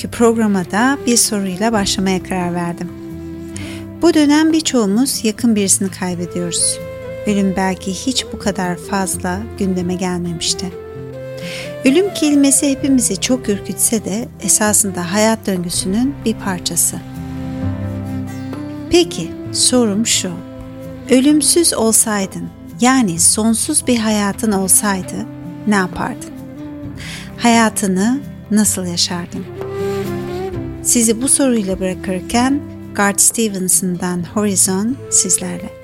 Bugünkü programa da bir soruyla başlamaya karar verdim. Bu dönem birçoğumuz yakın birisini kaybediyoruz. Ölüm belki hiç bu kadar fazla gündeme gelmemişti. Ölüm kelimesi hepimizi çok ürkütse de esasında hayat döngüsünün bir parçası. Peki sorum şu. Ölümsüz olsaydın yani sonsuz bir hayatın olsaydı ne yapardın? Hayatını nasıl yaşardın? Sizi bu soruyla bırakırken Gard Stevenson'dan Horizon sizlerle.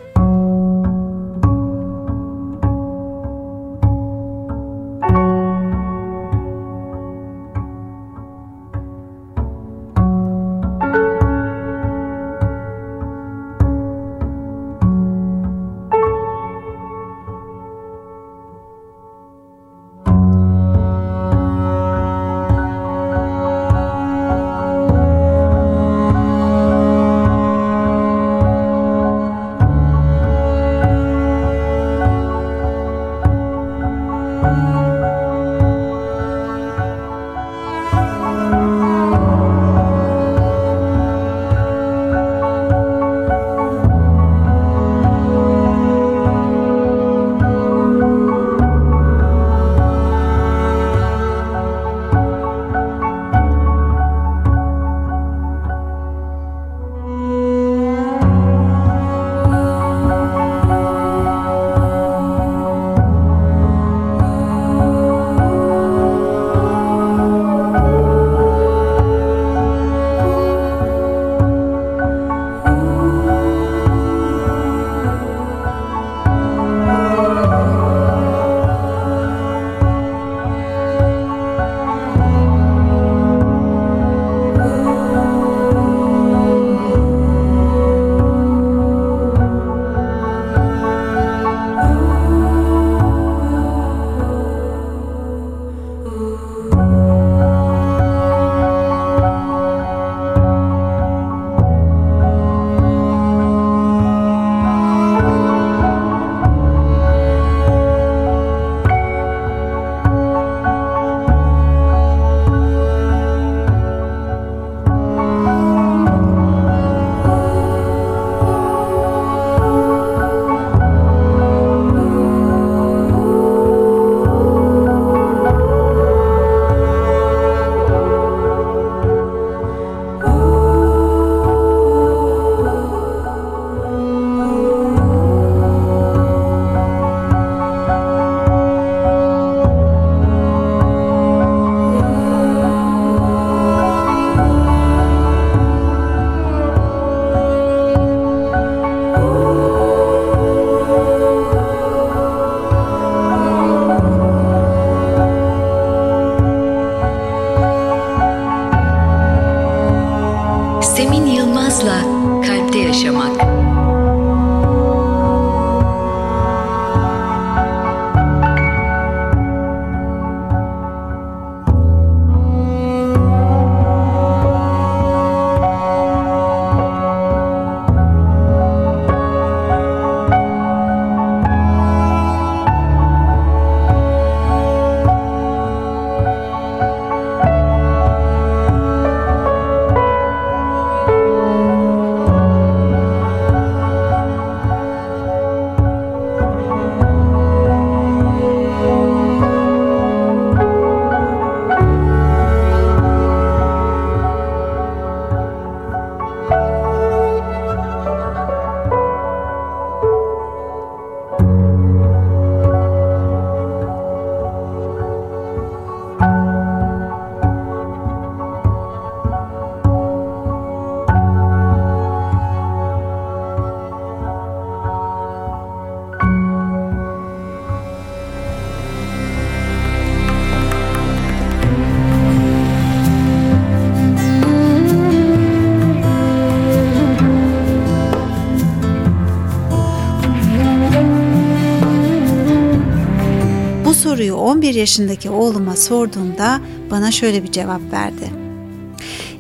11 yaşındaki oğluma sorduğumda bana şöyle bir cevap verdi.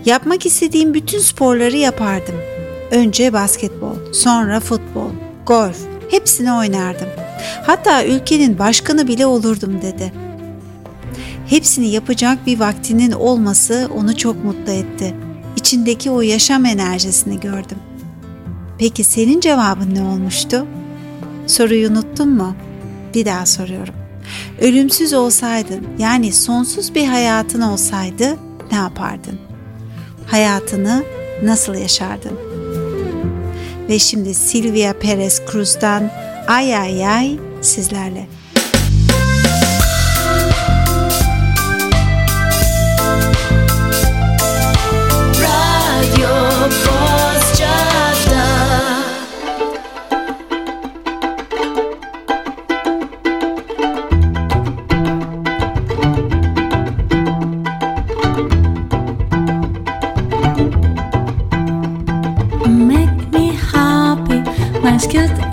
Yapmak istediğim bütün sporları yapardım. Önce basketbol, sonra futbol, golf, hepsini oynardım. Hatta ülkenin başkanı bile olurdum dedi. Hepsini yapacak bir vaktinin olması onu çok mutlu etti. İçindeki o yaşam enerjisini gördüm. Peki senin cevabın ne olmuştu? Soruyu unuttun mu? Bir daha soruyorum. Ölümsüz olsaydın, yani sonsuz bir hayatın olsaydı ne yapardın? Hayatını nasıl yaşardın? Ve şimdi Silvia Perez Cruz'dan Ay Ay Ay sizlerle. Bize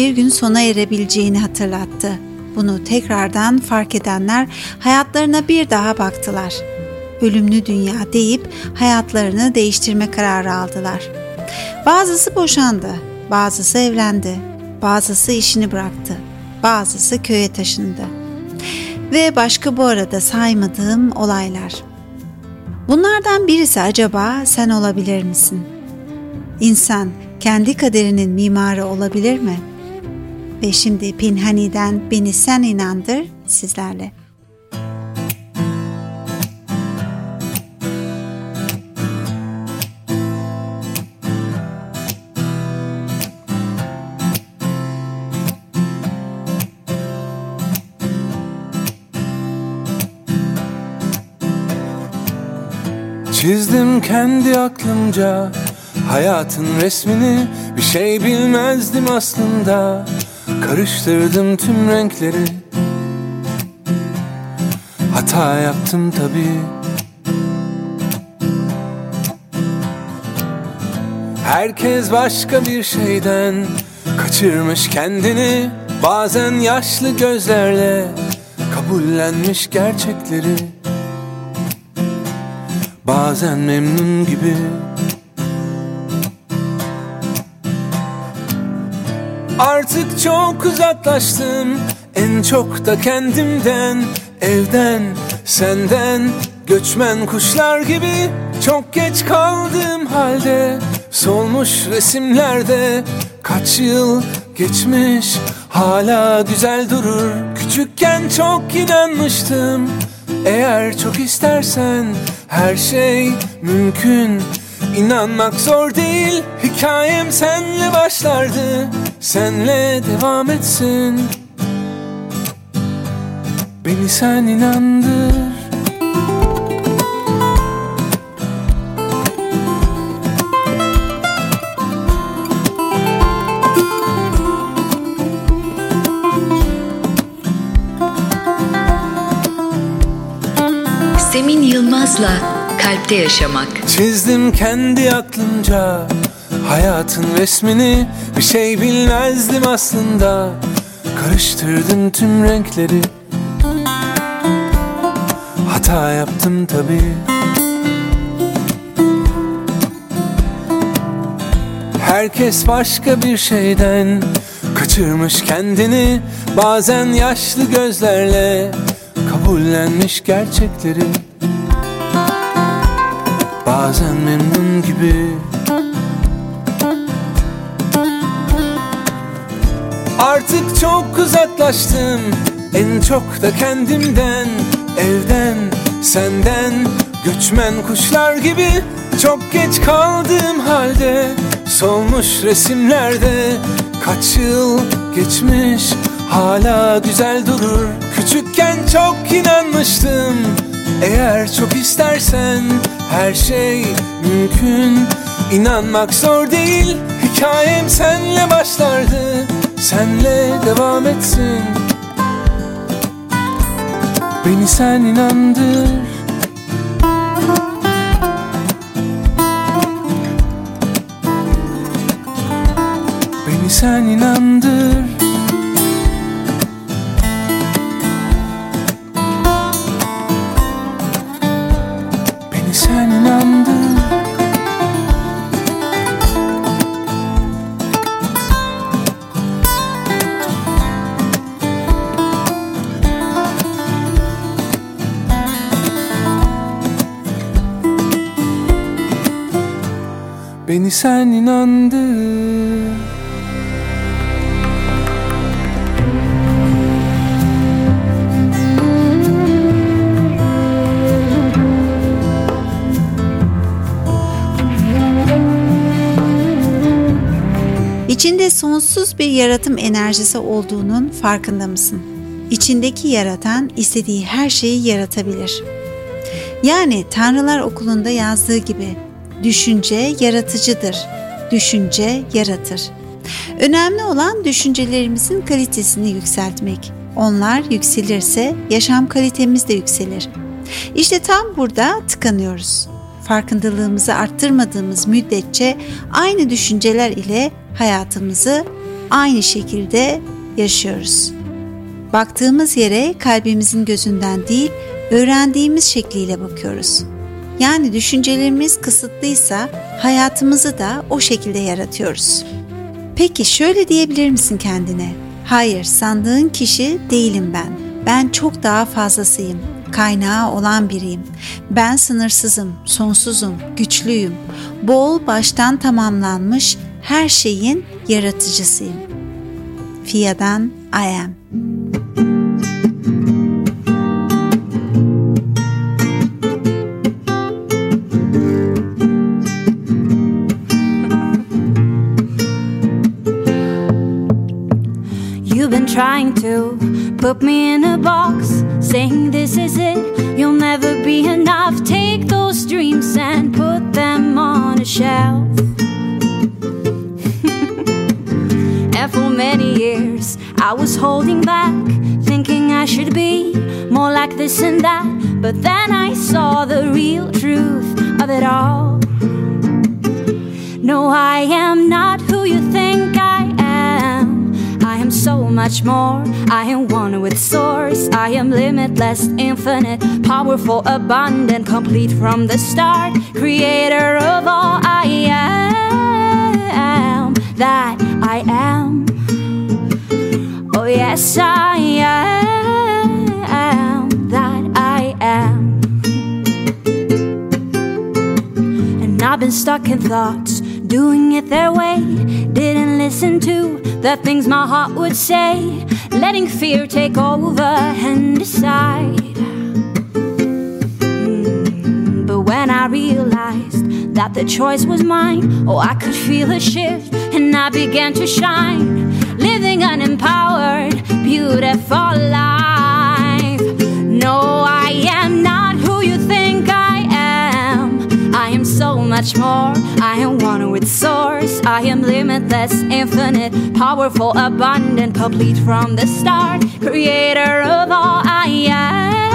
bir gün sona erebileceğini hatırlattı. Bunu tekrardan fark edenler hayatlarına bir daha baktılar. Ölümlü dünya deyip hayatlarını değiştirme kararı aldılar. Bazısı boşandı, bazısı evlendi, bazısı işini bıraktı, bazısı köye taşındı. Ve başka bu arada saymadığım olaylar. Bunlardan birisi acaba sen olabilir misin? İnsan kendi kaderinin mimarı olabilir mi? ve şimdi Pinhani'den Beni Sen inandır sizlerle. Çizdim kendi aklımca hayatın resmini Bir şey bilmezdim aslında Karıştırdım tüm renkleri. Hata yaptım tabii. Herkes başka bir şeyden Kaçırmış kendini. Bazen yaşlı gözlerle Kabullenmiş gerçekleri. Bazen memnun gibi Artık çok uzaklaştım. En çok da kendimden Evden, senden. Göçmen kuşlar gibi Çok geç kaldığım halde Solmuş resimlerde Kaç yıl geçmiş Hala güzel durur. Küçükken çok inanmıştım. Eğer çok istersen Her şey mümkün İnanmak zor değil Hikayem senle başlardı. Senle devam etsin. Beni sen inandır. Semin Yılmaz'la Kalpte Yaşamak. Çizdim kendi aklımca Hayatın resmini. Bir şey bilmezdim aslında. Karıştırdım tüm renkleri. Hata yaptım tabi Herkes başka bir şeyden Kaçırmış kendini. Bazen yaşlı gözlerle Kabullenmiş gerçekleri Bazen memnun gibi. Artık çok uzaklaştım. En çok da kendimden Evden, senden. Göçmen kuşlar gibi Çok geç kaldığım halde Solmuş resimlerde. Kaç yıl geçmiş Hala güzel durur. Küçükken çok inanmıştım. Eğer çok istersen Her şey mümkün. İnanmak zor değil. Hikayem senle başlardı. Senle devam etsin. Beni sen inandır. Beni sen inandır Beni sen inandır İçinde sonsuz bir yaratım enerjisi olduğunun farkında mısın? İçindeki yaratan istediği her şeyi yaratabilir. Yani Tanrılar Okulu'nda yazdığı gibi düşünce yaratıcıdır. Düşünce yaratır. Önemli olan düşüncelerimizin kalitesini yükseltmek. Onlar yükselirse yaşam kalitemiz de yükselir. İşte tam burada tıkanıyoruz. Farkındalığımızı arttırmadığımız müddetçe aynı düşünceler ile hayatımızı aynı şekilde yaşıyoruz. Baktığımız yere kalbimizin gözünden değil, öğrendiğimiz şekliyle bakıyoruz. Yani düşüncelerimiz kısıtlıysa hayatımızı da o şekilde yaratıyoruz. Peki şöyle diyebilir misin kendine? Hayır, sandığın kişi değilim ben. Ben çok daha fazlasıyım. Kaynağı olan biriyim. Ben sınırsızım, sonsuzum, güçlüyüm. Bol baştan tamamlanmış her şeyin yaratıcısıyım. Fia'dan I am. Trying to put me in a box, saying this is it, you'll never be enough. Take those dreams and put them on a shelf. and for many years, I was holding back, thinking I should be more like this and that. But then I saw the real truth of it all. No, I am not who you think much more. I am one with Source. I am limitless, infinite, powerful, abundant, complete from the start. Creator of all I am. That I am. Oh, yes, I am. That I am. And I've been stuck in thoughts doing it their way. Didn't listen to the things my heart would say, letting fear take over and decide. Mm, but when I realized that the choice was mine, oh, I could feel a shift and I began to shine, living an empowered, beautiful life. No, I am not who you think so much more. I am one with Source. I am limitless, infinite, powerful, abundant, complete from the start. Creator of all I am.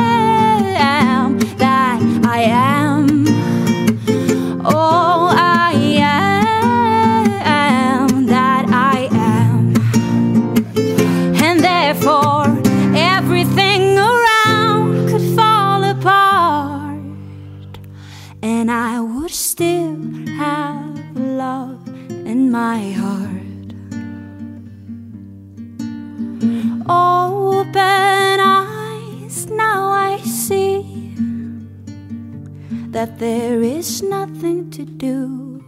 That there is nothing to do,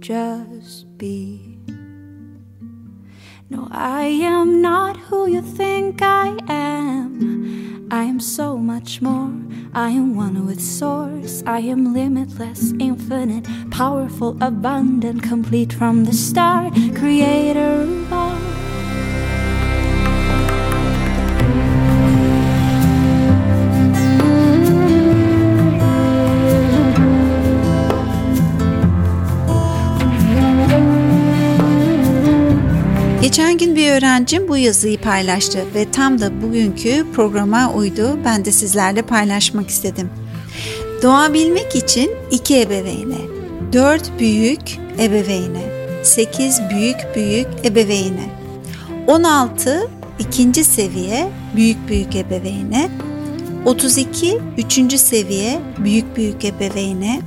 just be. No, I am not who you think I am. I am so much more. I am one with Source. I am limitless, infinite, powerful, abundant, complete from the start. Creator of all. Geçen gün bir öğrencim bu yazıyı paylaştı ve tam da bugünkü programa uydu. Ben de sizlerle paylaşmak istedim. Doğabilmek için iki ebeveyne, dört büyük ebeveyne, sekiz büyük büyük ebeveyne, on altı ikinci seviye büyük büyük ebeveyne, 32 üçüncü seviye büyük büyük ebeveyne,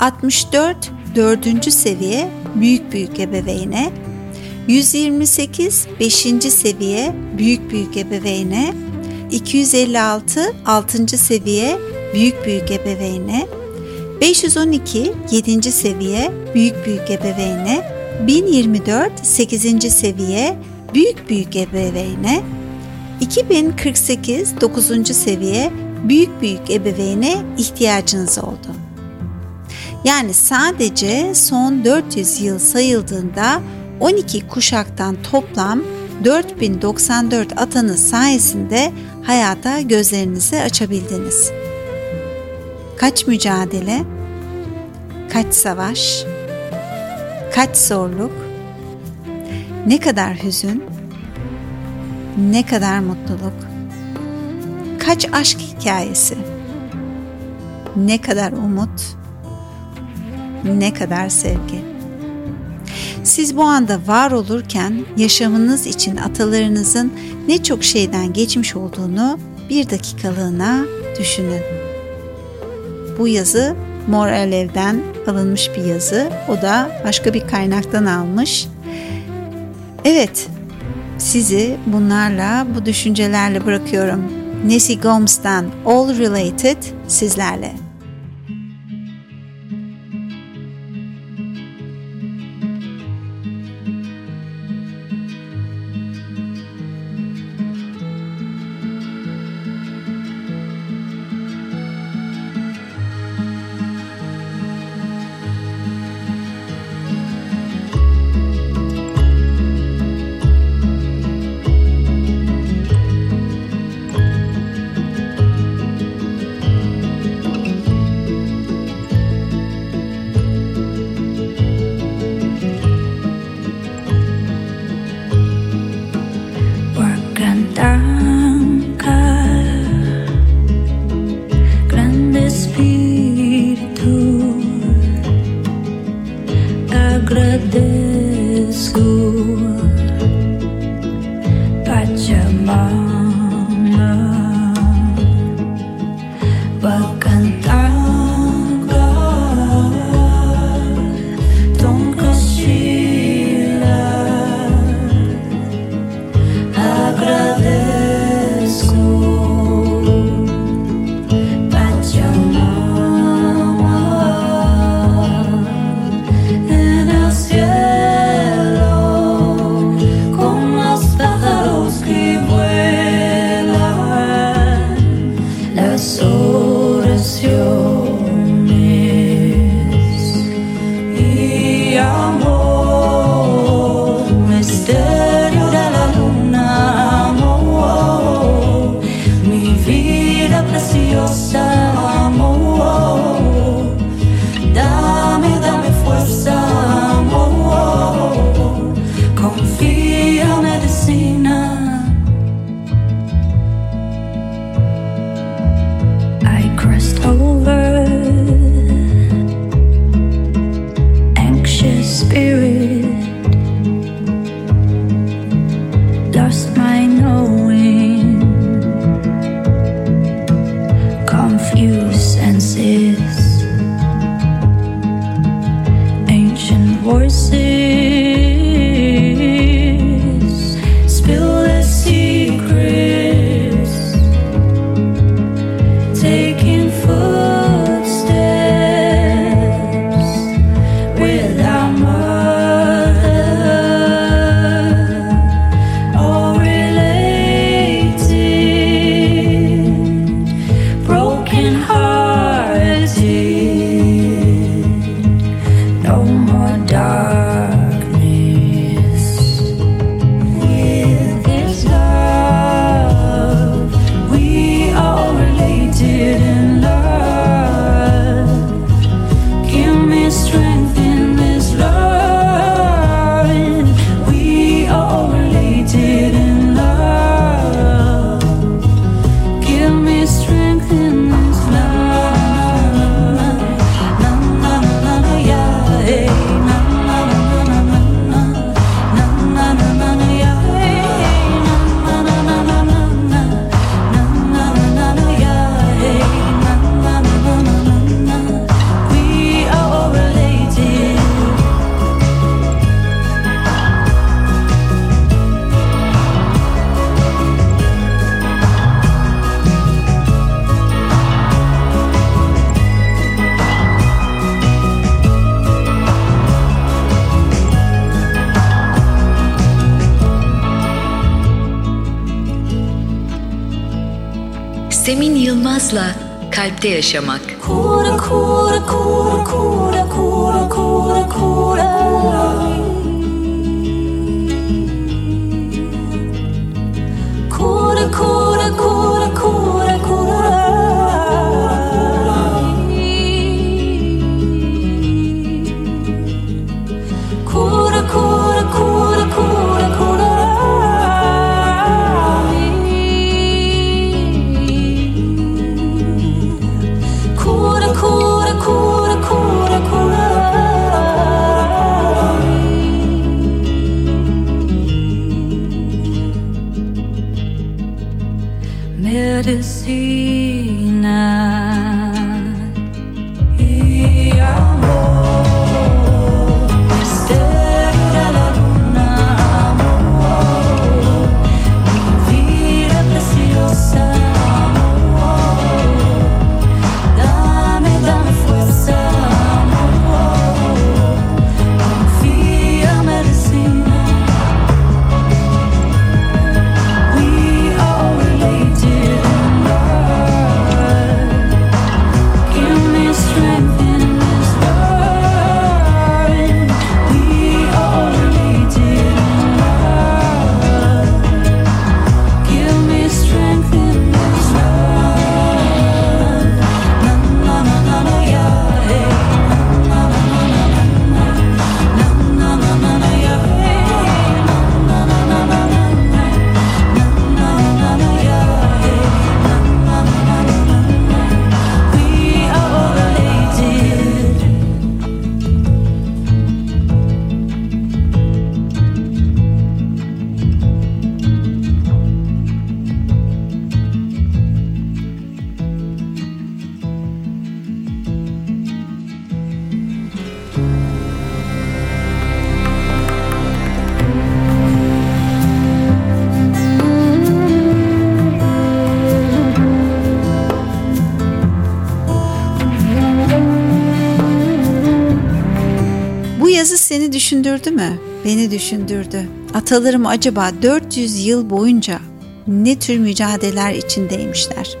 64 dördüncü seviye büyük büyük ebeveyne, 128 5. seviye büyük büyük ebeveyne, 256 6. seviye büyük büyük ebeveyne, 512 7. seviye büyük büyük ebeveyne, 1024 8. seviye büyük büyük ebeveyne, 2048 9. seviye büyük büyük ebeveyne ihtiyacınız oldu. Yani sadece son 400 yıl sayıldığında 12 kuşaktan toplam 4094 atanız sayesinde hayata gözlerinizi açabildiniz. Kaç mücadele, kaç savaş, kaç zorluk, ne kadar hüzün, ne kadar mutluluk, kaç aşk hikayesi, ne kadar umut, ne kadar sevgi. Siz bu anda var olurken yaşamınız için atalarınızın ne çok şeyden geçmiş olduğunu bir dakikalığına düşünün. Bu yazı Mor Alev'den alınmış bir yazı. O da başka bir kaynaktan almış. Evet, sizi bunlarla, bu düşüncelerle bırakıyorum. Nessie Gomes'tan All Related sizlerle. 我感。Kalpte yaşamak. Kura kura kura kura kura kura Kura kura kura düşündürdü mü? Beni düşündürdü. Atalarım acaba 400 yıl boyunca ne tür mücadeleler içindeymişler?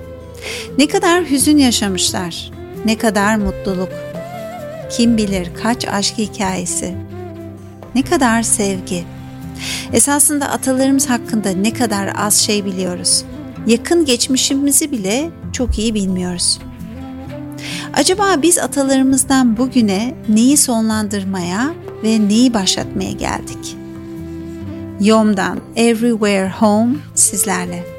Ne kadar hüzün yaşamışlar? Ne kadar mutluluk? Kim bilir kaç aşk hikayesi? Ne kadar sevgi? Esasında atalarımız hakkında ne kadar az şey biliyoruz. Yakın geçmişimizi bile çok iyi bilmiyoruz. Acaba biz atalarımızdan bugüne neyi sonlandırmaya ve neyi başlatmaya geldik? Yom'dan Everywhere Home sizlerle.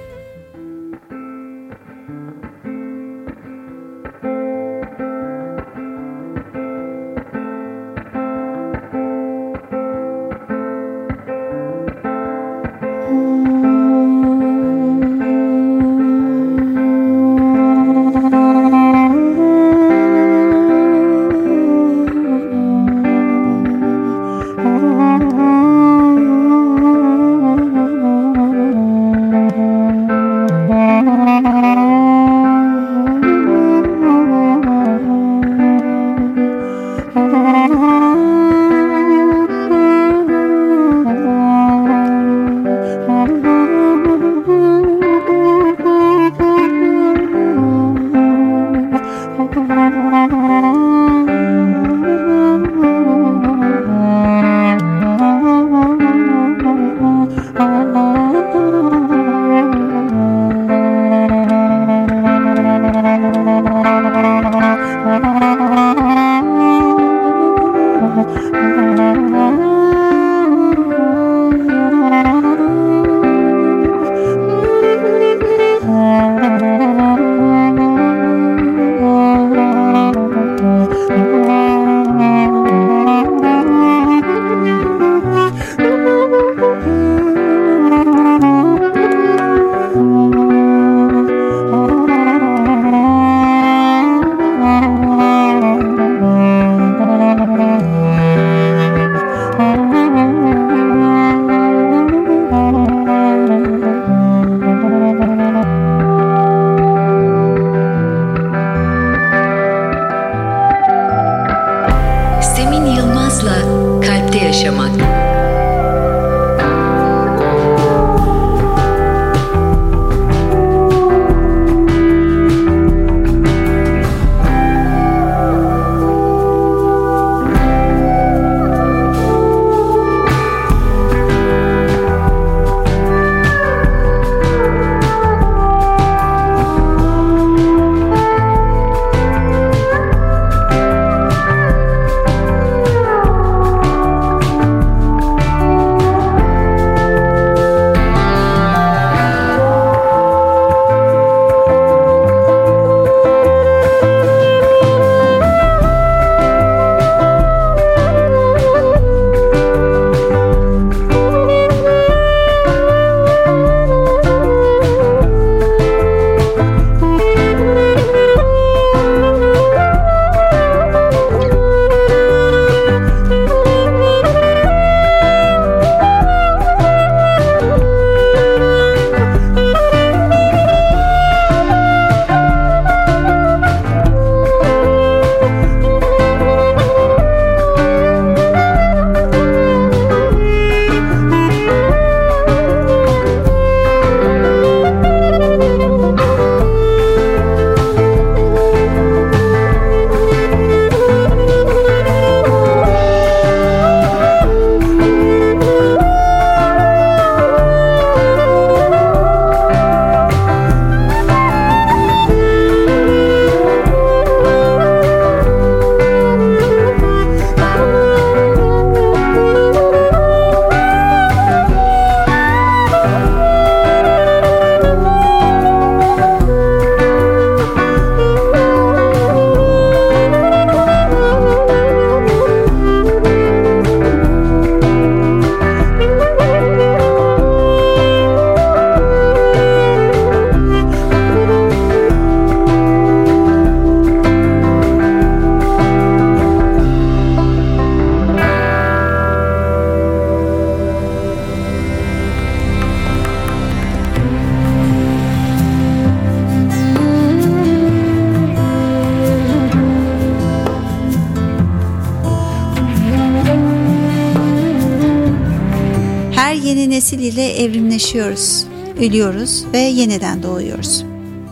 Evrimleşiyoruz, ölüyoruz ve yeniden doğuyoruz.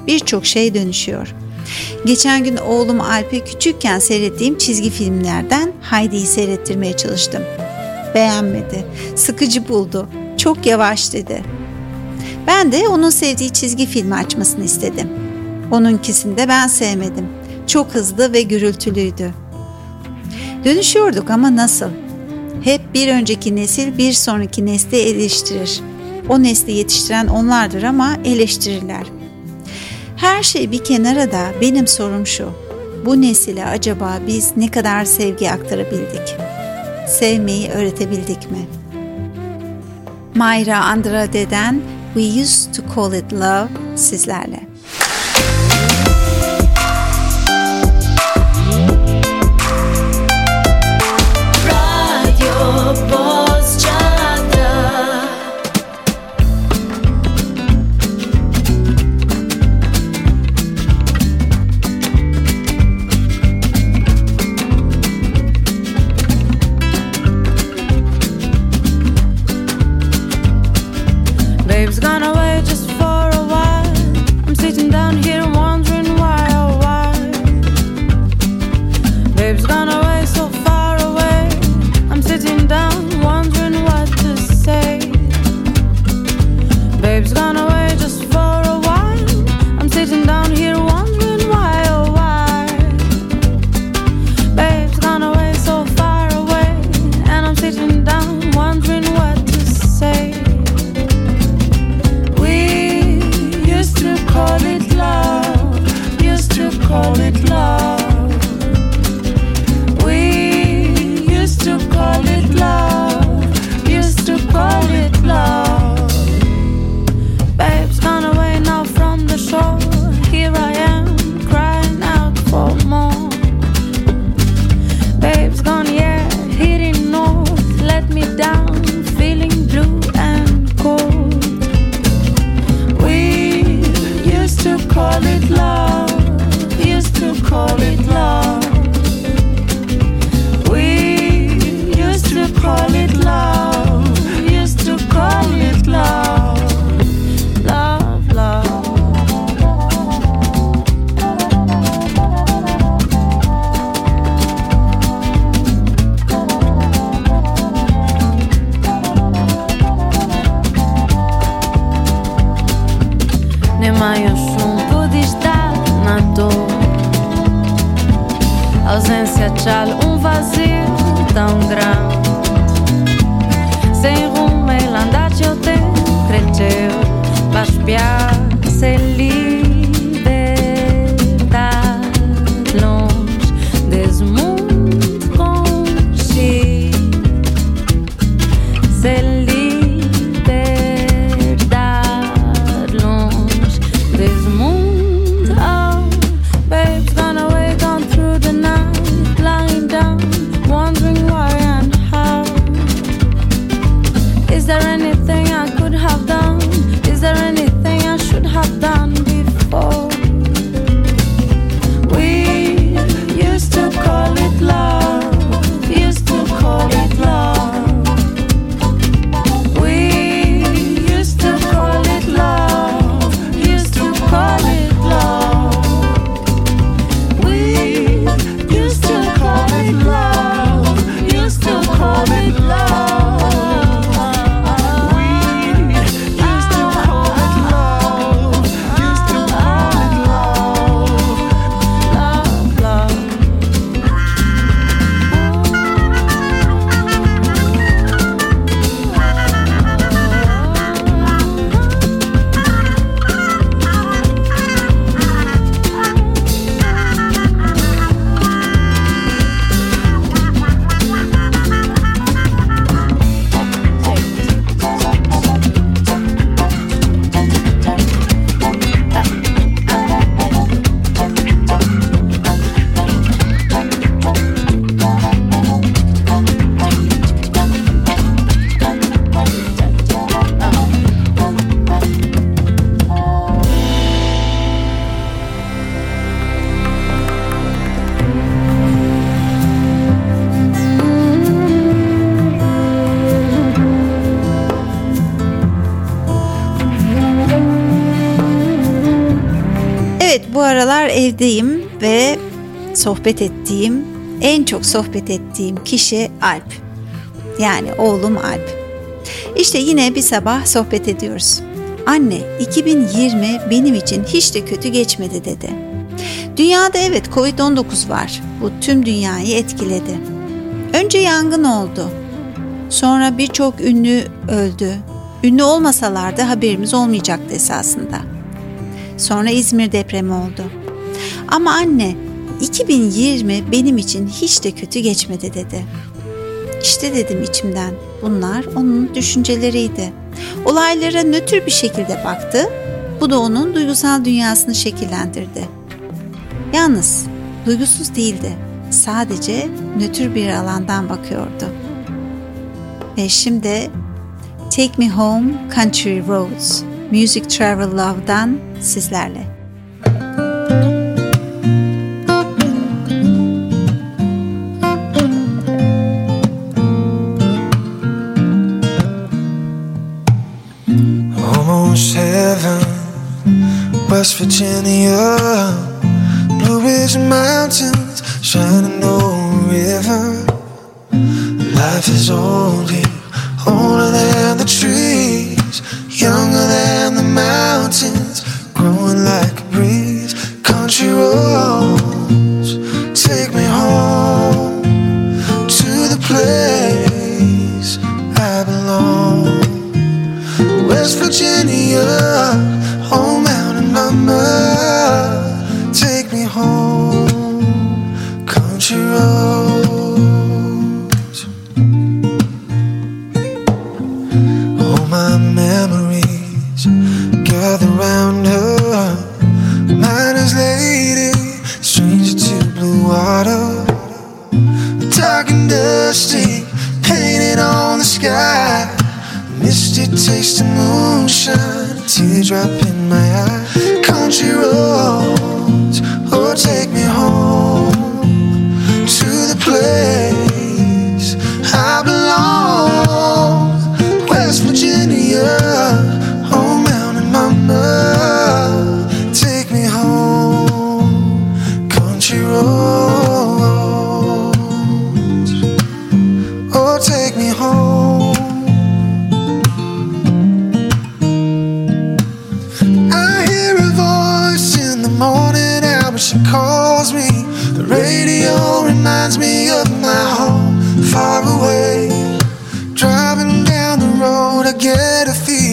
Birçok şey dönüşüyor. Geçen gün oğlum Alp'e küçükken seyrettiğim çizgi filmlerden Heidi'yi seyrettirmeye çalıştım. Beğenmedi, sıkıcı buldu, çok yavaş dedi. Ben de onun sevdiği çizgi filmi açmasını istedim. Onunkisini de ben sevmedim. Çok hızlı ve gürültülüydü. Dönüşüyorduk ama nasıl? Hep bir önceki nesil bir sonraki nesli eleştirir. O nesli yetiştiren onlardır ama eleştirirler. Her şey bir kenara da benim sorum şu. Bu nesile acaba biz ne kadar sevgi aktarabildik? Sevmeyi öğretebildik mi? Mayra Andrade'den We Used to Call It Love sizlerle. Aralar evdeyim ve sohbet ettiğim, en çok sohbet ettiğim kişi Alp. Yani oğlum Alp. İşte yine bir sabah sohbet ediyoruz. Anne, 2020 benim için hiç de kötü geçmedi dedi. Dünyada evet Covid-19 var. Bu tüm dünyayı etkiledi. Önce yangın oldu. Sonra birçok ünlü öldü. Ünlü olmasalardı haberimiz olmayacaktı esasında. Sonra İzmir depremi oldu. Ama anne 2020 benim için hiç de kötü geçmedi dedi. İşte dedim içimden bunlar onun düşünceleriydi. Olaylara nötr bir şekilde baktı. Bu da onun duygusal dünyasını şekillendirdi. Yalnız duygusuz değildi. Sadece nötr bir alandan bakıyordu. Ve şimdi Take Me Home Country Roads Music Travel Love'dan sizlerle. Almost heaven, West Virginia, Blue Ridge Mountains, Shenandoah River. Life is here, older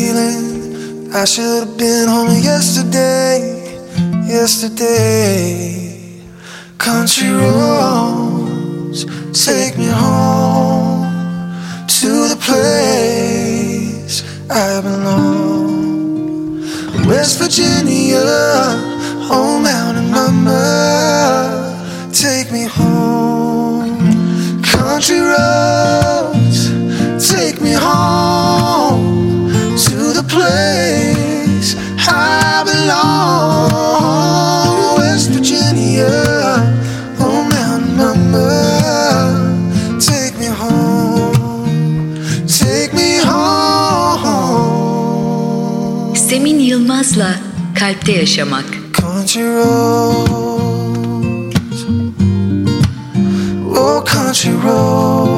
feeling I should have been home yesterday. Yesterday, country roads take me home to the place I belong. West Virginia, home mountain mama, take me home. Country roads, take me home place I belong. West Virginia, home mountain mama, take me home, take me home. Semin Yılmaz'la Kalpte Yaşamak. Country roads, oh country roads,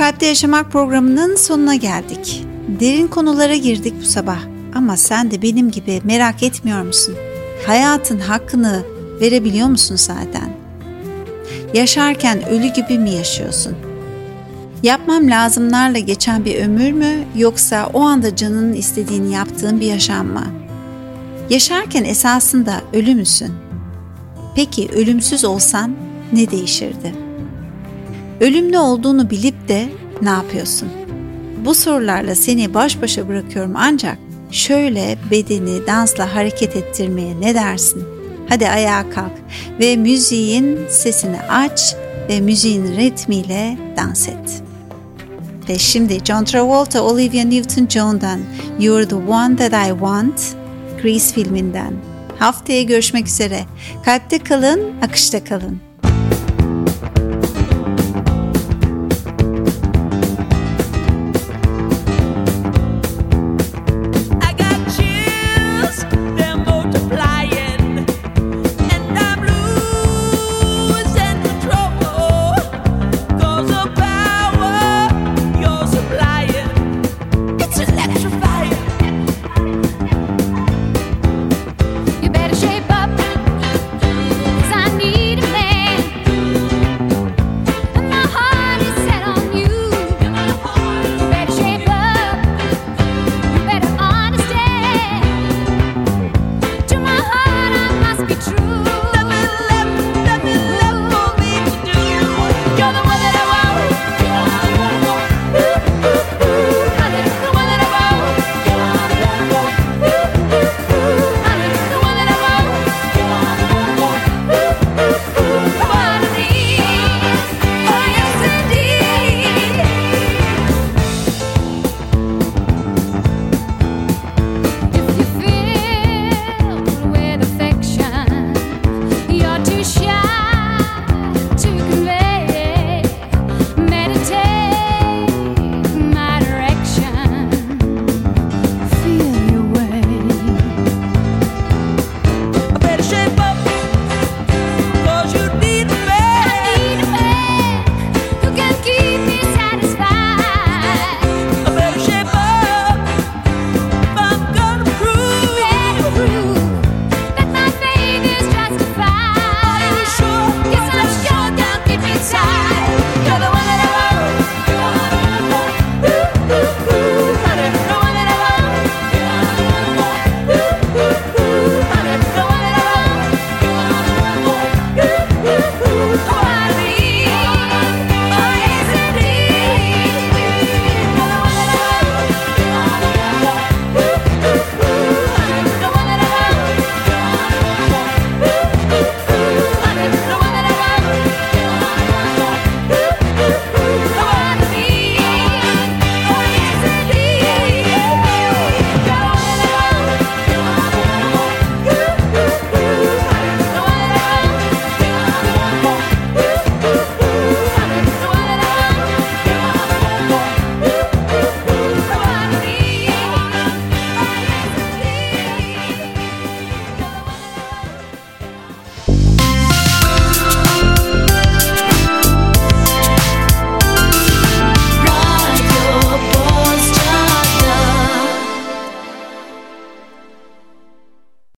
Kalpte Yaşamak programının sonuna geldik. Derin konulara girdik bu sabah. Ama sen de benim gibi merak etmiyor musun? Hayatın hakkını verebiliyor musun zaten? Yaşarken ölü gibi mi yaşıyorsun? Yapmam lazımlarla geçen bir ömür mü yoksa o anda canının istediğini yaptığın bir yaşam mı? Yaşarken esasında ölü müsün? Peki ölümsüz olsan ne değişirdi? Ölümlü olduğunu bilip de ne yapıyorsun? Bu sorularla seni baş başa bırakıyorum ancak şöyle bedeni dansla hareket ettirmeye ne dersin? Hadi ayağa kalk ve müziğin sesini aç ve müziğin ritmiyle dans et. Ve şimdi John Travolta, Olivia Newton-John'dan You're the One That I Want, Grease filminden. Haftaya görüşmek üzere. Kalpte kalın, akışta kalın.